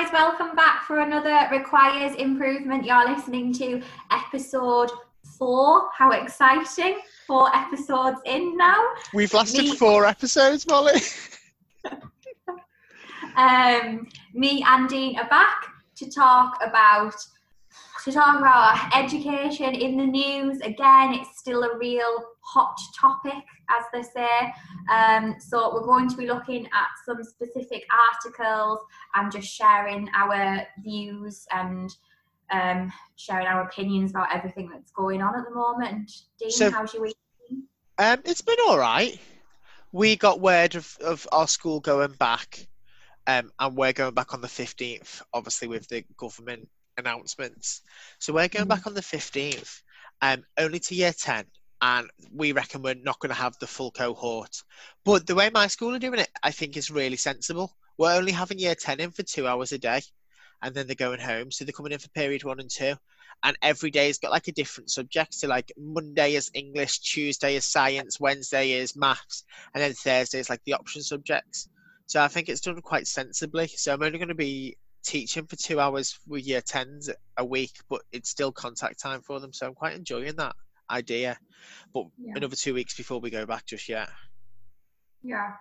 guys, welcome back for another Requires Improvement. You're listening to episode four. How exciting! Four episodes in now. We've lasted me, four episodes, Molly. um, me and Dean are back to talk about to talk about education in the news. Again, it's still a real hot topic, as they say. Um, so we're going to be looking at some specific articles and just sharing our views and um, sharing our opinions about everything that's going on at the moment. Dean, so, how's your week? Um, it's been all right. We got word of, of our school going back, um, and we're going back on the 15th, obviously, with the government announcements. So we're going mm-hmm. back on the 15th, um, only to year 10, and we reckon we're not going to have the full cohort. But the way my school are doing it, I think is really sensible. We're only having year 10 in for two hours a day, and then they're going home. So they're coming in for period one and two. And every day's got like a different subject. So like Monday is English, Tuesday is science, Wednesday is maths, and then Thursday is like the option subjects. So I think it's done quite sensibly. So I'm only going to be teaching for two hours with year 10s a week, but it's still contact time for them. So I'm quite enjoying that idea. But yeah. another two weeks before we go back just yet. Yeah.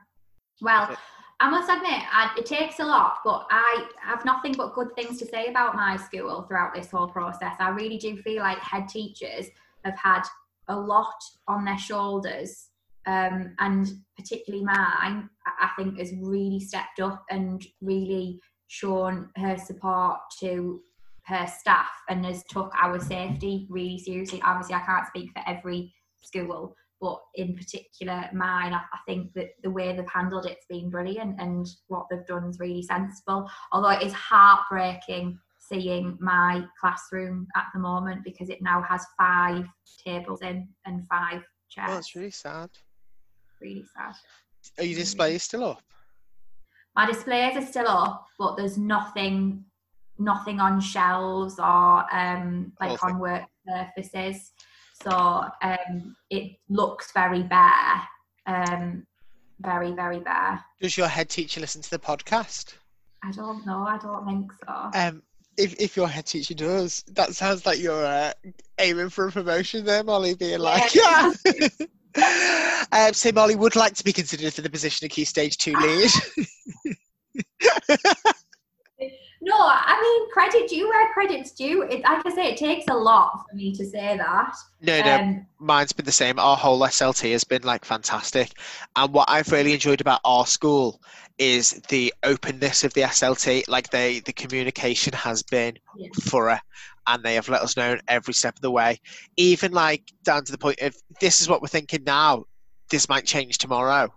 Well, I must admit, I, it takes a lot, but I have nothing but good things to say about my school throughout this whole process. I really do feel like head teachers have had a lot on their shoulders. Um, and particularly mine, I think has really stepped up and really shown her support to her staff and has took our safety really seriously. Obviously, I can't speak for every school, but in particular mine, I, think that the way they've handled it's been brilliant and what they've done is really sensible. Although it is heartbreaking seeing my classroom at the moment because it now has five tables in and five chairs. That's really sad. Really sad. Are your displays still up? my displays are still up, but there's nothing nothing on shelves or um, like on work surfaces. So um, it looks very bare, um, very very bare. Does your head teacher listen to the podcast? I don't know. I don't think so. Um, if if your head teacher does, that sounds like you're uh, aiming for a promotion there, Molly. Being like, yeah. um, so Molly would like to be considered for the position of key stage two lead. no, I mean credit due where credit's due. It, like I say, it takes a lot for me to say that. No, no, um, mine's been the same. Our whole SLT has been like fantastic, and what I've really enjoyed about our school is the openness of the SLT. Like they, the communication has been yeah. thorough, and they have let us know every step of the way. Even like down to the point of this is what we're thinking now. This might change tomorrow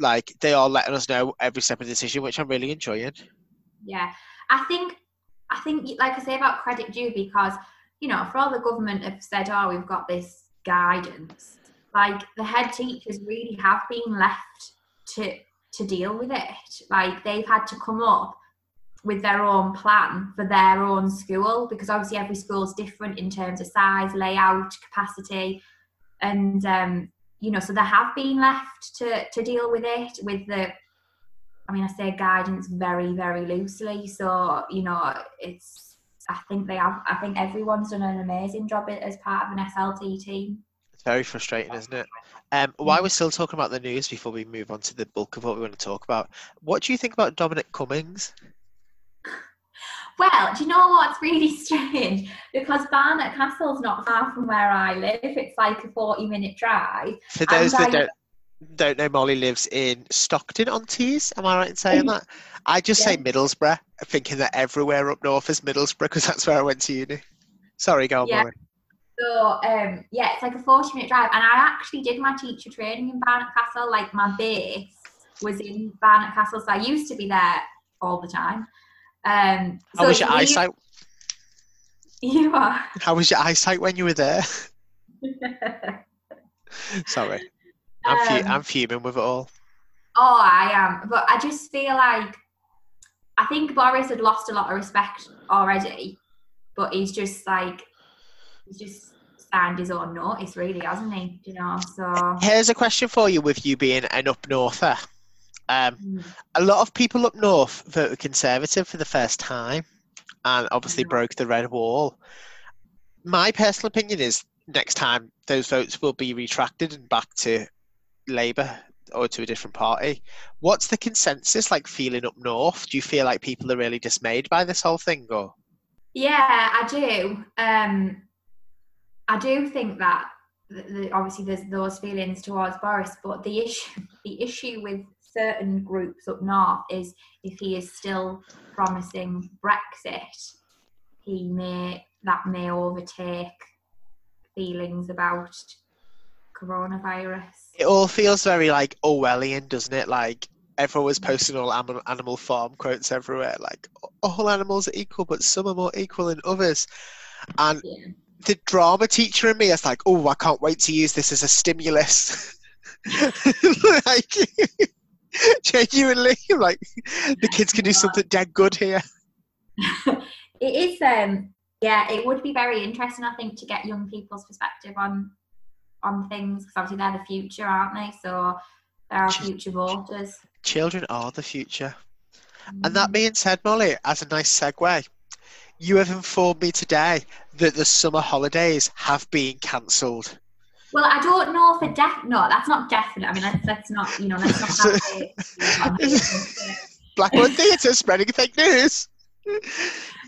like they are letting us know every step of the decision, which I'm really enjoying. Yeah, I think I think like I say about credit due because you know for all the government have said, oh, we've got this guidance. Like the head teachers really have been left to to deal with it. Like they've had to come up with their own plan for their own school because obviously every school is different in terms of size, layout, capacity, and um, you know, so they have been left to to deal with it with the. I mean, I say guidance very, very loosely. So you know, it's. I think they have. I think everyone's done an amazing job as part of an SLT team. It's very frustrating, isn't it? Um, while we're still talking about the news, before we move on to the bulk of what we want to talk about, what do you think about Dominic Cummings? Well, do you know what's really strange? Because Barnard Castle's not far from where I live. It's like a 40 minute drive. For those that I... don't, don't know, Molly lives in Stockton on Tees. Am I right in saying that? I just yeah. say Middlesbrough, thinking that everywhere up north is Middlesbrough because that's where I went to uni. Sorry, go on, yeah. Molly. So um, yeah, it's like a 40 minute drive, and I actually did my teacher training in Barnard Castle. Like my base was in Barnard Castle, so I used to be there all the time. Um, so How was your eyesight? You are. How was your eyesight when you were there? Sorry, I'm, um, I'm fuming with it all. Oh, I am, but I just feel like I think Boris had lost a lot of respect already, but he's just like he's just signed his own notice, really, hasn't he? You know. So here's a question for you: with you being an up norther, Um, Mm. a lot of people up north voted Conservative for the first time and obviously broke the red wall. My personal opinion is next time those votes will be retracted and back to Labour or to a different party. What's the consensus like feeling up north? Do you feel like people are really dismayed by this whole thing or Yeah, I do. Um, I do think that th- th- obviously there's those feelings towards Boris, but the issue the issue with certain groups up north is if he is still promising Brexit, he may that may overtake feelings about coronavirus. it all feels very like Orwellian, doesn't it? Like everyone was posting all animal, animal farm quotes everywhere, like all animals are equal, but some are more equal than others. And Yeah. the drama teacher in me is like, oh, I can't wait to use this as a stimulus. like, genuinely, like the kids can do something dead good here. it is um yeah it would be very interesting i think to get young people's perspective on on things because obviously they're the future aren't they so they're our future voters Children are the future. And that being said, Molly, as a nice segue, you have informed me today that the summer holidays have been cancelled. well i don't know for def no that's not definite i mean let's, let's not you know let's not have it Blackboard Theatre spreading fake news.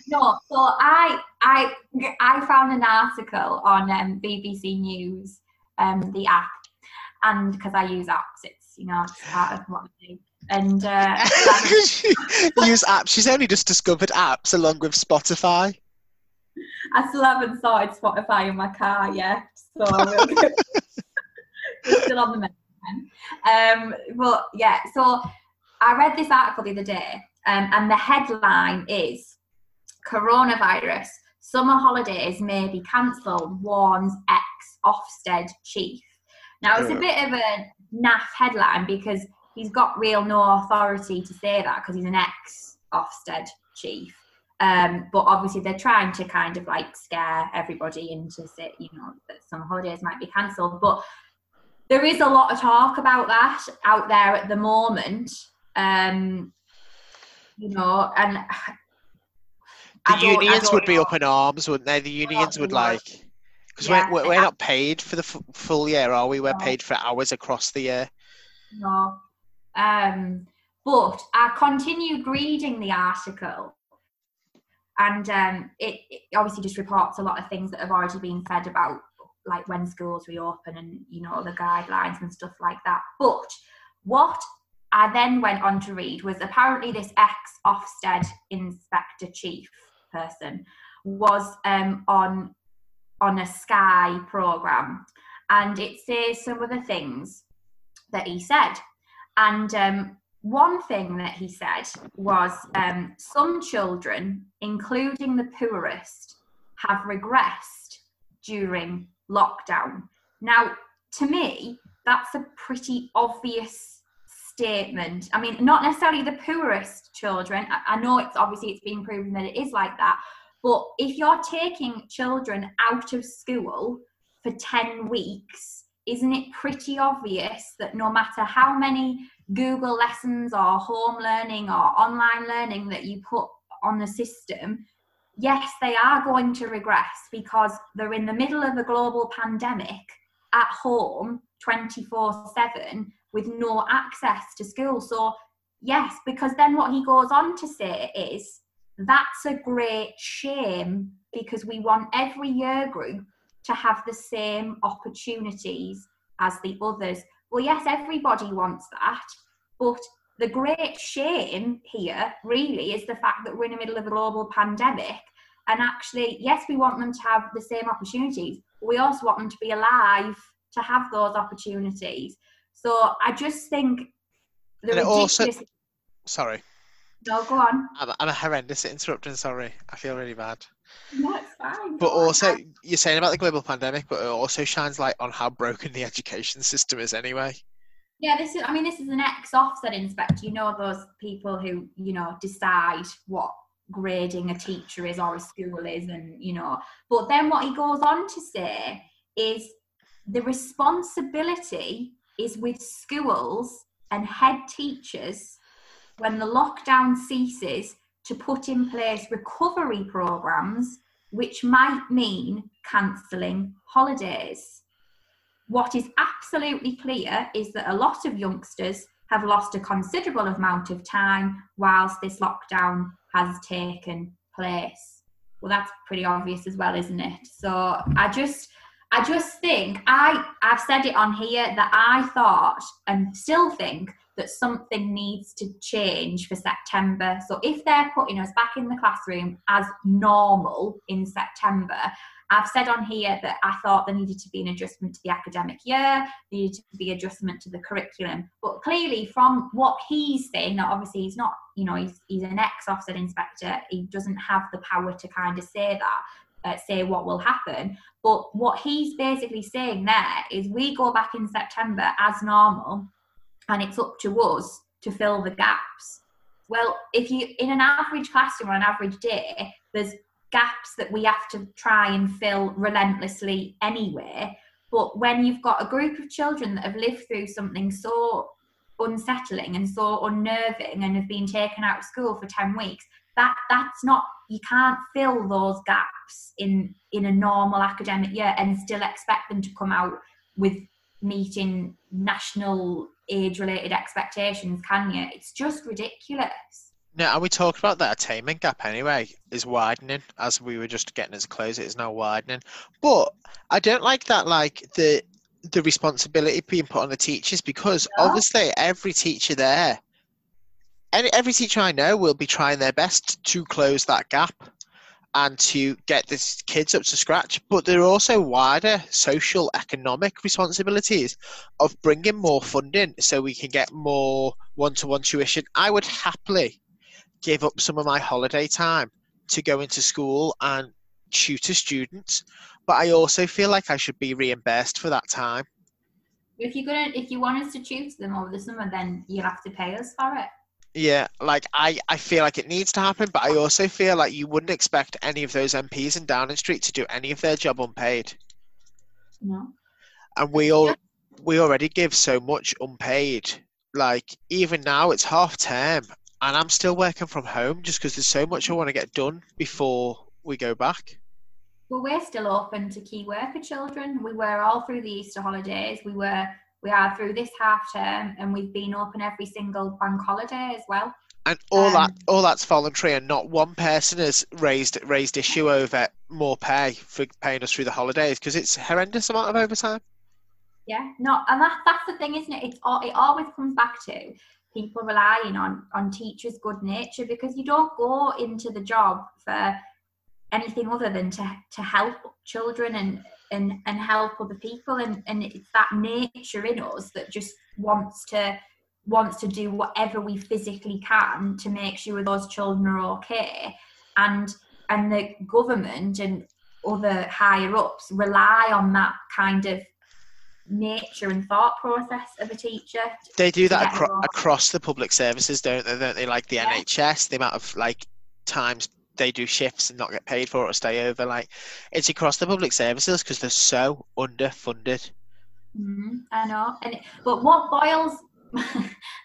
no so i i i found an article on um, bbc news um the app and because i use apps it's you know it's part of what i do and uh Use apps. She's only just discovered apps along with Spotify. I still haven't started Spotify in my car yet, so we're still on the menu. Um, but yeah, so I read this article the other day, um, and the headline is "Coronavirus: Summer holidays may be cancelled, warns ex Ofsted chief. Now it's a bit of a naff headline because he's got real no authority to say that because he's an ex Ofsted chief. Um, but obviously they're trying to kind of like scare everybody into say, you know, that some holidays might be cancelled. But there is a lot of talk about that out there at the moment. Um, you know, and The unions would be know. up in arms, wouldn't they? The unions would like. Because Yeah, we're, we're, they we're have- not paid for the f- full year, are we? We're No. paid for hours across the year. No. Um, but I continued reading the article, and um, it, it obviously just reports a lot of things that have already been said about like when schools reopen and you know the guidelines and stuff like that. But what I then went on to read was apparently this ex Ofsted inspector chief person was um, on on a Sky program, and it says some of the things that he said. And um, one thing that he said was um, some children, including the poorest, have regressed during lockdown. Now, to me, that's a pretty obvious statement. I mean, not necessarily the poorest children. I, I know it's obviously it's been proven that it is like that. But if you're taking children out of school for 10 weeks, isn't it pretty obvious that no matter how many Google lessons or home learning or online learning that you put on the system, yes, they are going to regress because they're in the middle of a global pandemic at home 24 7 with no access to school. So, yes, because then what he goes on to say is that's a great shame because we want every year group to have the same opportunities as the others. Well, yes, everybody wants that, but the great shame here really is the fact that we're in the middle of a global pandemic. And actually, yes, we want them to have the same opportunities, but we also want them to be alive to have those opportunities. So I just think the And it also- Sorry. No, go on. I'm, I'm a horrendous at interrupting, sorry. I feel really bad. No, it's fine. But on. also, you're saying about the global pandemic, but it also shines light on how broken the education system is anyway. Yeah, this is. I mean, this is an ex-Ofsted inspector. You know those people who you know decide what grading a teacher is or a school is, and you know. But then what he goes on to say is the responsibility is with schools and head teachers, when the lockdown ceases, to put in place recovery programs, which might mean cancelling holidays. What is absolutely clear is that a lot of youngsters have lost a considerable amount of time whilst this lockdown has taken place. Well, that's pretty obvious as well, isn't it? So I just I just think I I've said it on here that I thought and still think that something needs to change for September. So if they're putting us back in the classroom as normal in September, I've said on here that I thought there needed to be an adjustment to the academic year, needed to be adjustment to the curriculum. But clearly, from what he's saying, now obviously he's not, you know, he's, he's an ex Ofsted inspector, he doesn't have the power to kind of say that. Uh, say what will happen. But what he's basically saying there is we go back in September as normal and it's up to us to fill the gaps. Well, if you in an average classroom or an average day, there's gaps that we have to try and fill relentlessly anyway. But when you've got a group of children that have lived through something so unsettling and so unnerving and have been taken out of school for 10 weeks, that that's not you can't fill those gaps in in a normal academic year and still expect them to come out with meeting national age related expectations can you? It's just ridiculous. Now are we talking about that attainment gap anyway is widening as we were just getting as close it is now widening. But i don't like that like the the responsibility being put on the teachers because yeah. obviously every teacher there any, every teacher I know will be trying their best to close that gap and to get the kids up to scratch. But there are also wider social economic responsibilities of bringing more funding so we can get more one to one tuition. I would happily give up some of my holiday time to go into school and tutor students, but I also feel like I should be reimbursed for that time. If you're gonna, if you want us to tutor them over the summer, then you'll have to pay us for it. Yeah, like I, I feel like it needs to happen, but I also feel like you wouldn't expect any of those MPs in Downing Street to do any of their job unpaid. No. And we all we already give so much unpaid. Like even now it's half term and I'm still working from home just because there's so much I want to get done before we go back. Well, we're still open to key worker children. We were all through the Easter holidays. We were we are through this half term and we've been open every single bank holiday as well. And all um, that all that's voluntary and not one person has raised raised issue over more pay for paying us through the holidays because it's a horrendous amount of overtime. Yeah, no, and that, that's the thing, isn't it? It's all, it always comes back to people relying on on teachers' good nature because you don't go into the job for anything other than to to help children and and and help other people and and it's that nature in us that just wants to wants to do whatever we physically can to make sure those children are okay and and the government and other higher ups rely on that kind of nature and thought process of a teacher. They do that acro- across the public services, don't they? Don't they? Like the yeah. NHS, the amount of like times they do shifts and not get paid for it or stay over. Like it's across the public services because they're so underfunded. Mm-hmm, I know, and but what boils,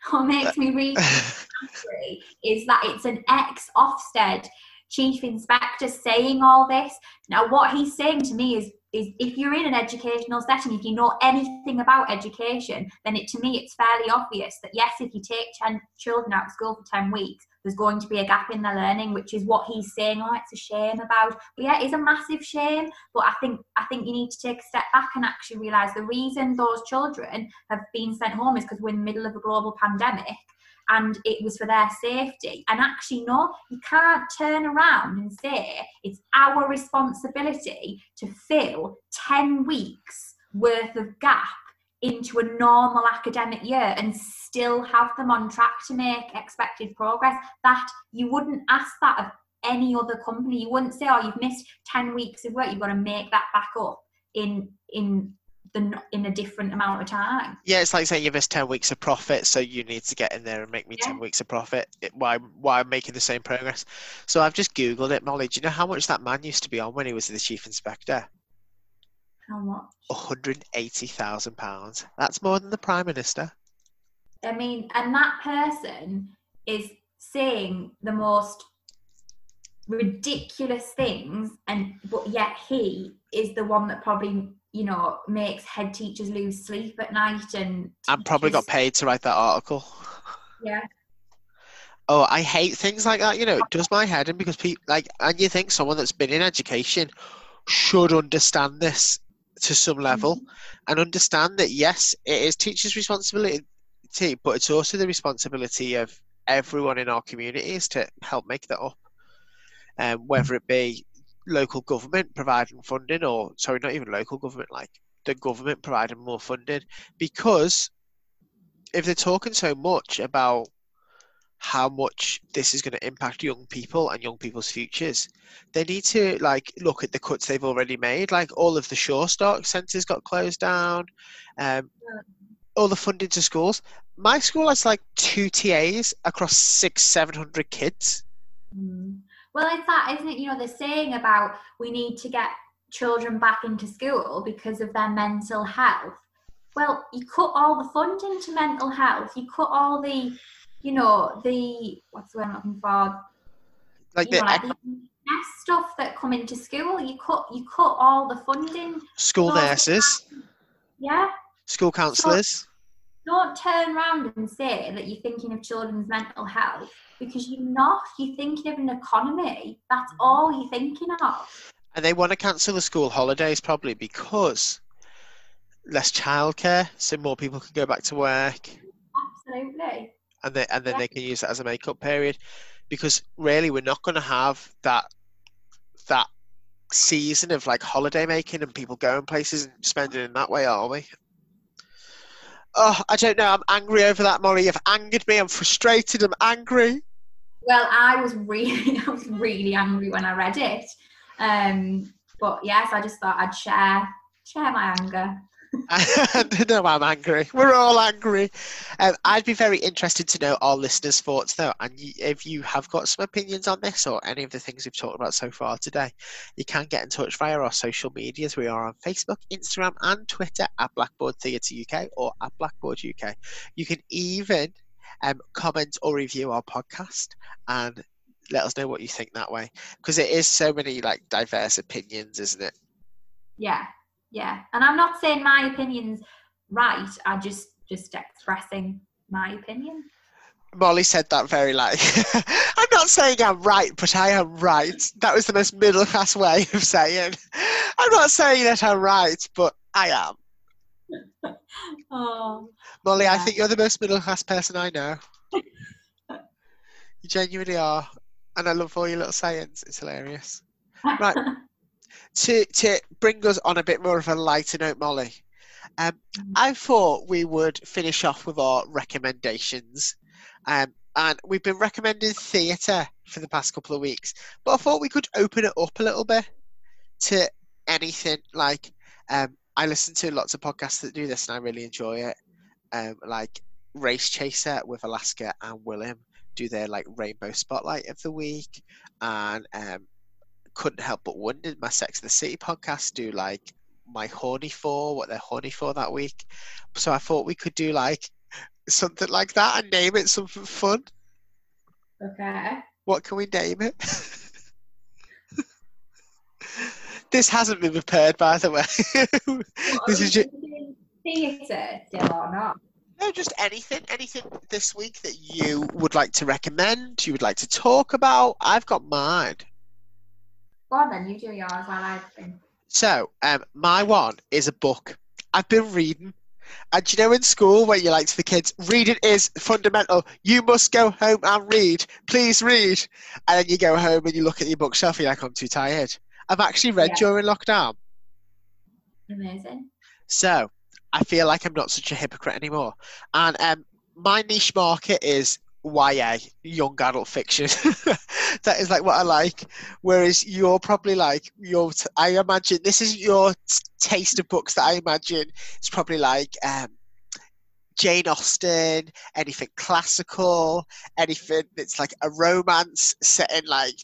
what makes me really angry is that it's an ex Ofsted chief inspector saying all this. Now, what he's saying to me is is if you're in an educational setting, if you know anything about education, then it to me it's fairly obvious that yes, if you take 10 children out of school for 10 weeks, there's going to be a gap in their learning, which is what he's saying. Oh, it's a shame about. But yeah, it's a massive shame. But I think I think you need to take a step back and actually realise the reason those children have been sent home is because we're in the middle of a global pandemic and it was for their safety. And actually, no, you can't turn around and say it's our responsibility to fill 10 weeks worth of gap into a normal academic year and still have them on track to make expected progress. That you wouldn't ask that of any other company. You wouldn't say, "Oh, you've missed ten weeks of work. You've got to make that back up in in the in a different amount of time." Yeah, it's like saying you missed ten weeks of profit, so you need to get in there and make me yeah. ten weeks of profit. Why why I'm making the same progress? So I've just googled it, Molly. Do you know how much that man used to be on when he was the chief inspector? How much? £180,000. That's more than the Prime Minister. I mean, and that person is saying the most ridiculous things, and but yet he is the one that probably you know makes head teachers lose sleep at night and I probably got paid to write that article. Yeah, Oh, I hate things like that. You know, it does my head in because people like, and you think someone that's been in education should understand this to some level and understand that yes, it is teachers' responsibility, but it's also the responsibility of everyone in our communities to help make that up. Um, whether it be local government providing funding, or sorry, not even local government, like the government providing more funding, because if they're talking so much about how much this is going to impact young people and young people's futures. They need to like look at the cuts they've already made. Like all of the Sure Start centres got closed down. Um, all the funding to schools. My school has like two TAs across six, seven hundred kids. Mm. Well, it's that, isn't it? You know, they're saying about we need to get children back into school because of their mental health. Well, you cut all the funding to mental health. You cut all the, you know, the what's the word I'm looking for? Like you the know, like the stuff that come into school. You cut, you cut all the funding. school nurses, Yeah. school counsellors. Don't turn around and say that you're thinking of children's mental health because you're not. You're thinking of an economy. That's mm-hmm. all you're thinking of. And they want to cancel the school holidays probably because less childcare, so more people can go back to work. Absolutely. and then and then Yeah. they can use it as a makeup period because really we're not going to have that that season of like holiday making and people going places and spending in that way are we oh i don't know. I'm angry over that molly. You've angered me. I'm frustrated. I'm angry. Well, I was really, I was really angry when I read it. Um, but yes, I just thought I'd share share my anger. no, I'm angry. We're all angry. Um, I'd be very interested to know our listeners' thoughts, though. And if you have got some opinions on this or any of the things we've talked about so far today, you can get in touch via our social medias. We are on Facebook, Instagram, and Twitter at Blackboard Theatre UK or at Blackboard UK. You can even um, comment or review our podcast and let us know what you think that way, because it is so many like diverse opinions, isn't it? Yeah, yeah. And I'm not saying my opinion's right. I just just expressing my opinion. Molly said that very like, I'm not saying I'm right, but I am right. That was the most middle class way of saying, I'm not saying that I'm right, but I am. Oh, Molly, I think you're the most middle class person I know. you genuinely are. And I love all your little sayings. It's hilarious. Right. To, to bring us on a bit more of a lighter note, Molly, um, I thought we would finish off with our recommendations. Um, and we've been recommending theatre for the past couple of weeks, but I thought we could open it up a little bit to anything. Like, um, I listen to lots of podcasts that do this, and I really enjoy it. Um, like Race Chaser with Alaska and Willam do their like Rainbow Spotlight of the week, and um, couldn't help but wonder my Sex of the City podcast do like my horny for what they're horny for that week. So I thought we could do like something like that and name it something fun. okay. What can we name it? this hasn't been prepared, by the way. This is ju- theatre still or not? no, just anything, anything this week that you would like to recommend, you would like to talk about. I've got mine. Go on then, you do yours while I think. So, um, my one is a book. I've been reading. And you know in school where you're like to the kids, reading is fundamental. You must go home and read. Please read. And then you go home and you look at your bookshelf and you're like, I'm too tired. I've actually read Yeah. during lockdown. Amazing. So I feel like I'm not such a hypocrite anymore. And um, my niche market is YA, young adult fiction. that is like what I like. Whereas you're probably like your. I imagine this is your t- taste of books that I imagine. It's probably like um, Jane Austen, anything classical, anything that's like a romance set in like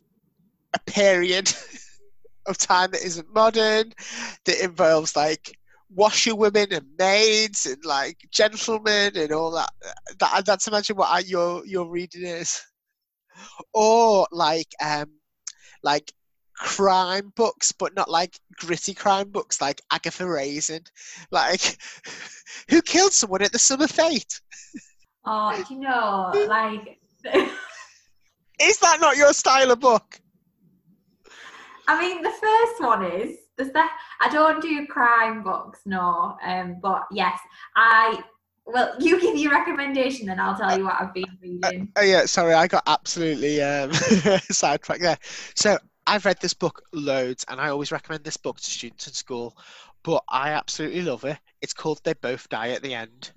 a period of time that isn't modern, that involves like washerwomen and maids and like gentlemen and all that. that that's imagine what I, your your reading is. Or like um like crime books, but not like gritty crime books like Agatha Raisin. Like who killed someone at the summer fete? Oh, you know, like Is that not your style of book? I mean, the first one is the sec- I don't do crime books, no. Um, but yes, I. Well, you give your recommendation, then I'll tell you what I've been reading. Oh yeah, sorry, I got absolutely um, sidetracked there. So I've read this book loads, and I always recommend this book to students in school. But I absolutely love it. It's called "They Both Die at the End,"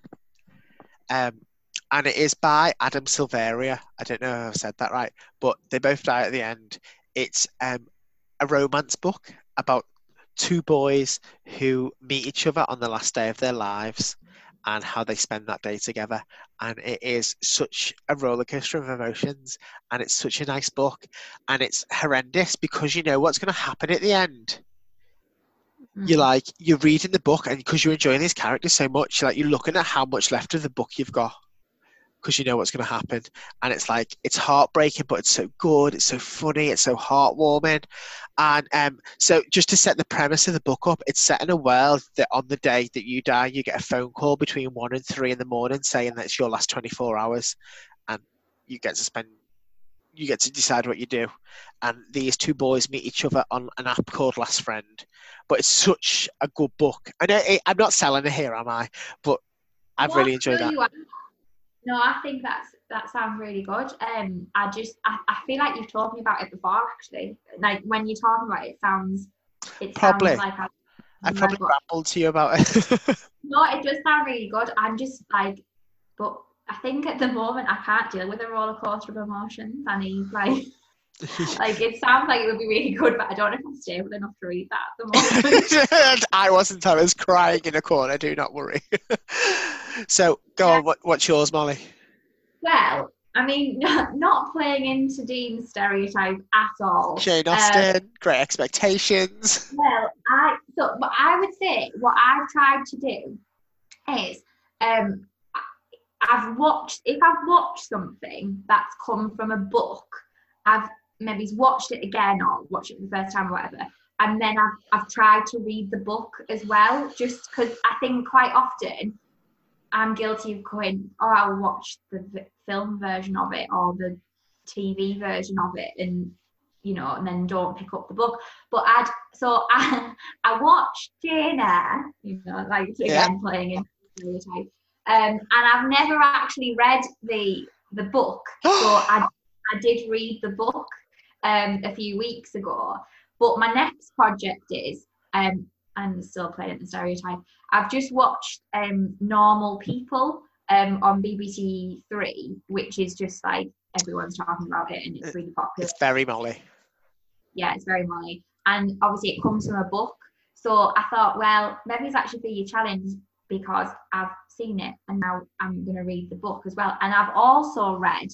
um, and it is by Adam Silvera. I don't know if I've said that right, but "They Both Die at the End." It's um, a romance book about two boys who meet each other on the last day of their lives and how they spend that day together. And it is such a roller coaster of emotions, and it's such a nice book, and it's horrendous because you know what's going to happen at the end. You're Mm. like you're reading the book, and because you're enjoying these characters so much, like you're looking at how much left of the book you've got because you know what's going to happen, and it's like it's heartbreaking, but it's so good, it's so funny, it's so heartwarming, and um, so just to set the premise of the book up, it's set in a world that on the day that you die, you get a phone call between one and three in the morning saying that it's your last 24 hours, and you get to spend, you get to decide what you do, and these two boys meet each other on an app called Last Friend, but it's such a good book. I know I'm not selling it here, am I? But I've really enjoyed that. No, I think that's that sounds really good. Um, I just I, I feel like you've told me about it before actually. Like when you're talking about it, it sounds it Probably. sounds like I, I probably but- rambled to you about it. No, it does sound really good. I'm just like, but I think at the moment I can't deal with a roller coaster of emotions. I need like, like it sounds like it would be really good, but I don't know if I'm stable enough to read that at the moment. I wasn't. I was crying in a corner. Do not worry. So go on. What, what's yours, Molly? well, I mean, not playing into Dean's stereotype at all. Jane Um, Great Expectations. Well, I so but I would say what I've tried to do is um I've watched if I've watched something that's come from a book, I've maybe watched it again or watched it for the first time or whatever, and then I've I've tried to read the book as well, just because I think quite often I'm guilty of going, oh, I'll watch the v- film version of it or the TV version of it, and you know, and then don't pick up the book. But I'd so I I watched Jane Eyre, you know, like again playing in stereotype. Um, and I've never actually read the the book. So I I did read the book um a few weeks ago. But my next project is um I'm still playing the stereotype. I've just watched um Normal People um on BBC Three, which is just like everyone's talking about it and it's really popular It's very Molly. yeah, it's very Molly. And obviously, it comes from a book. So I thought, well, maybe it's actually be a challenge because I've seen it and now I'm going to read the book as well. And I've also read,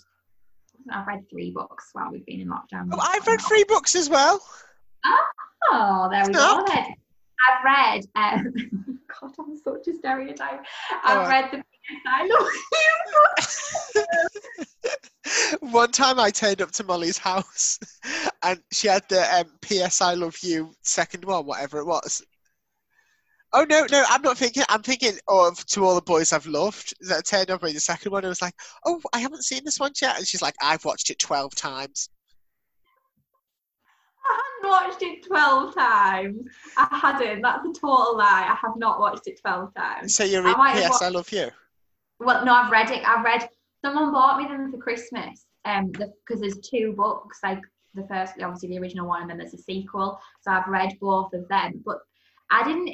I've read three books while we've been in lockdown. Oh, I've read three books as well. Oh, there we go then. I've read, um, God, I'm such a stereotype. I've Oh. read the PS I Love You. One time I turned up to Molly's house and she had the um, P.S. I Love You second one, whatever it was. Oh no, no, I'm not thinking. I'm thinking of To All the Boys I've Loved. That turned up in the second one. I was like, oh, I haven't seen this one yet. And she's like, I've watched it 12 times. Watched it 12 times. I hadn't. That's a total lie. I have not watched it 12 times. So you're reading might have P.S. wa- I Love You. Well, no, I've read it. I've read. Someone bought me them for Christmas. Um, because there's two books. Like the first, obviously the original one, and then there's a sequel. So I've read both of them. But I didn't.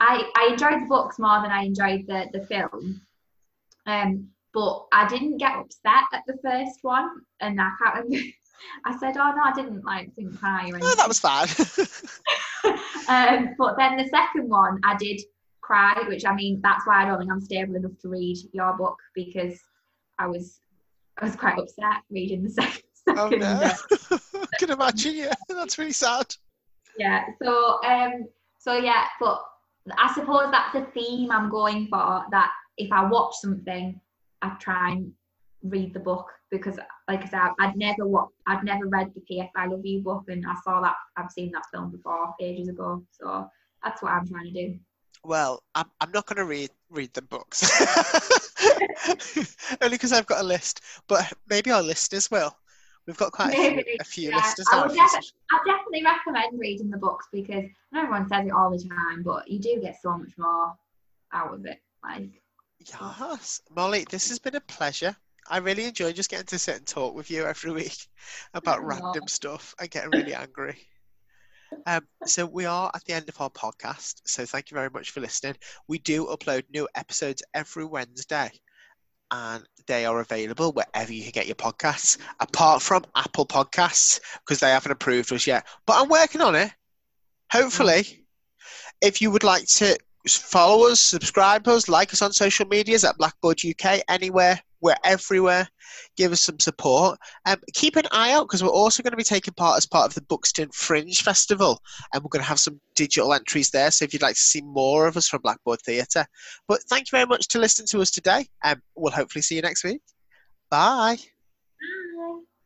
I I enjoyed the books more than I enjoyed the the film. Um, but I didn't get upset at the first one, and I can't remember. I said, "Oh no, I didn't like didn't cry or anything." Oh, that was fine. um, but then the second one, I did cry, which I mean, that's why I don't think I'm stable enough to read your book because I was I was quite upset reading the second. oh second no. I can imagine, yeah. That's really sad. yeah. So um, so yeah, but I suppose that's a theme I'm going for. That if I watch something, I try and read the book because, like I said, I'd never what I'd never read the PS I Love You book, and I saw that I've seen that film before ages ago. So that's what I'm trying to do. Well, I'm, I'm not going to read read the books only because I've got a list, but maybe our listeners will. We've got quite a few, a few yeah. listeners. I would defi- I definitely recommend reading the books because everyone says it all the time, but you do get so much more out of it. Like, Yes, Molly, this has been a pleasure. I really enjoy just getting to sit and talk with you every week about random stuff and getting really angry. Um, so we are at the end of our podcast. So thank you very much for listening. We do upload new episodes every Wednesday, and they are available wherever you can get your podcasts, apart from Apple Podcasts because they haven't approved us yet. But I'm working on it. Hopefully, if you would like to follow us, subscribe us, like us on social medias at Blackboard UK, anywhere, we're everywhere. Give us some support. Um, keep an eye out because we're also going to be taking part as part of the Buxton Fringe Festival, and we're going to have some digital entries there. So if you'd like to see more of us from Blackboard Theatre, but thank you very much to listen to us today, and we'll hopefully see you next week. Bye.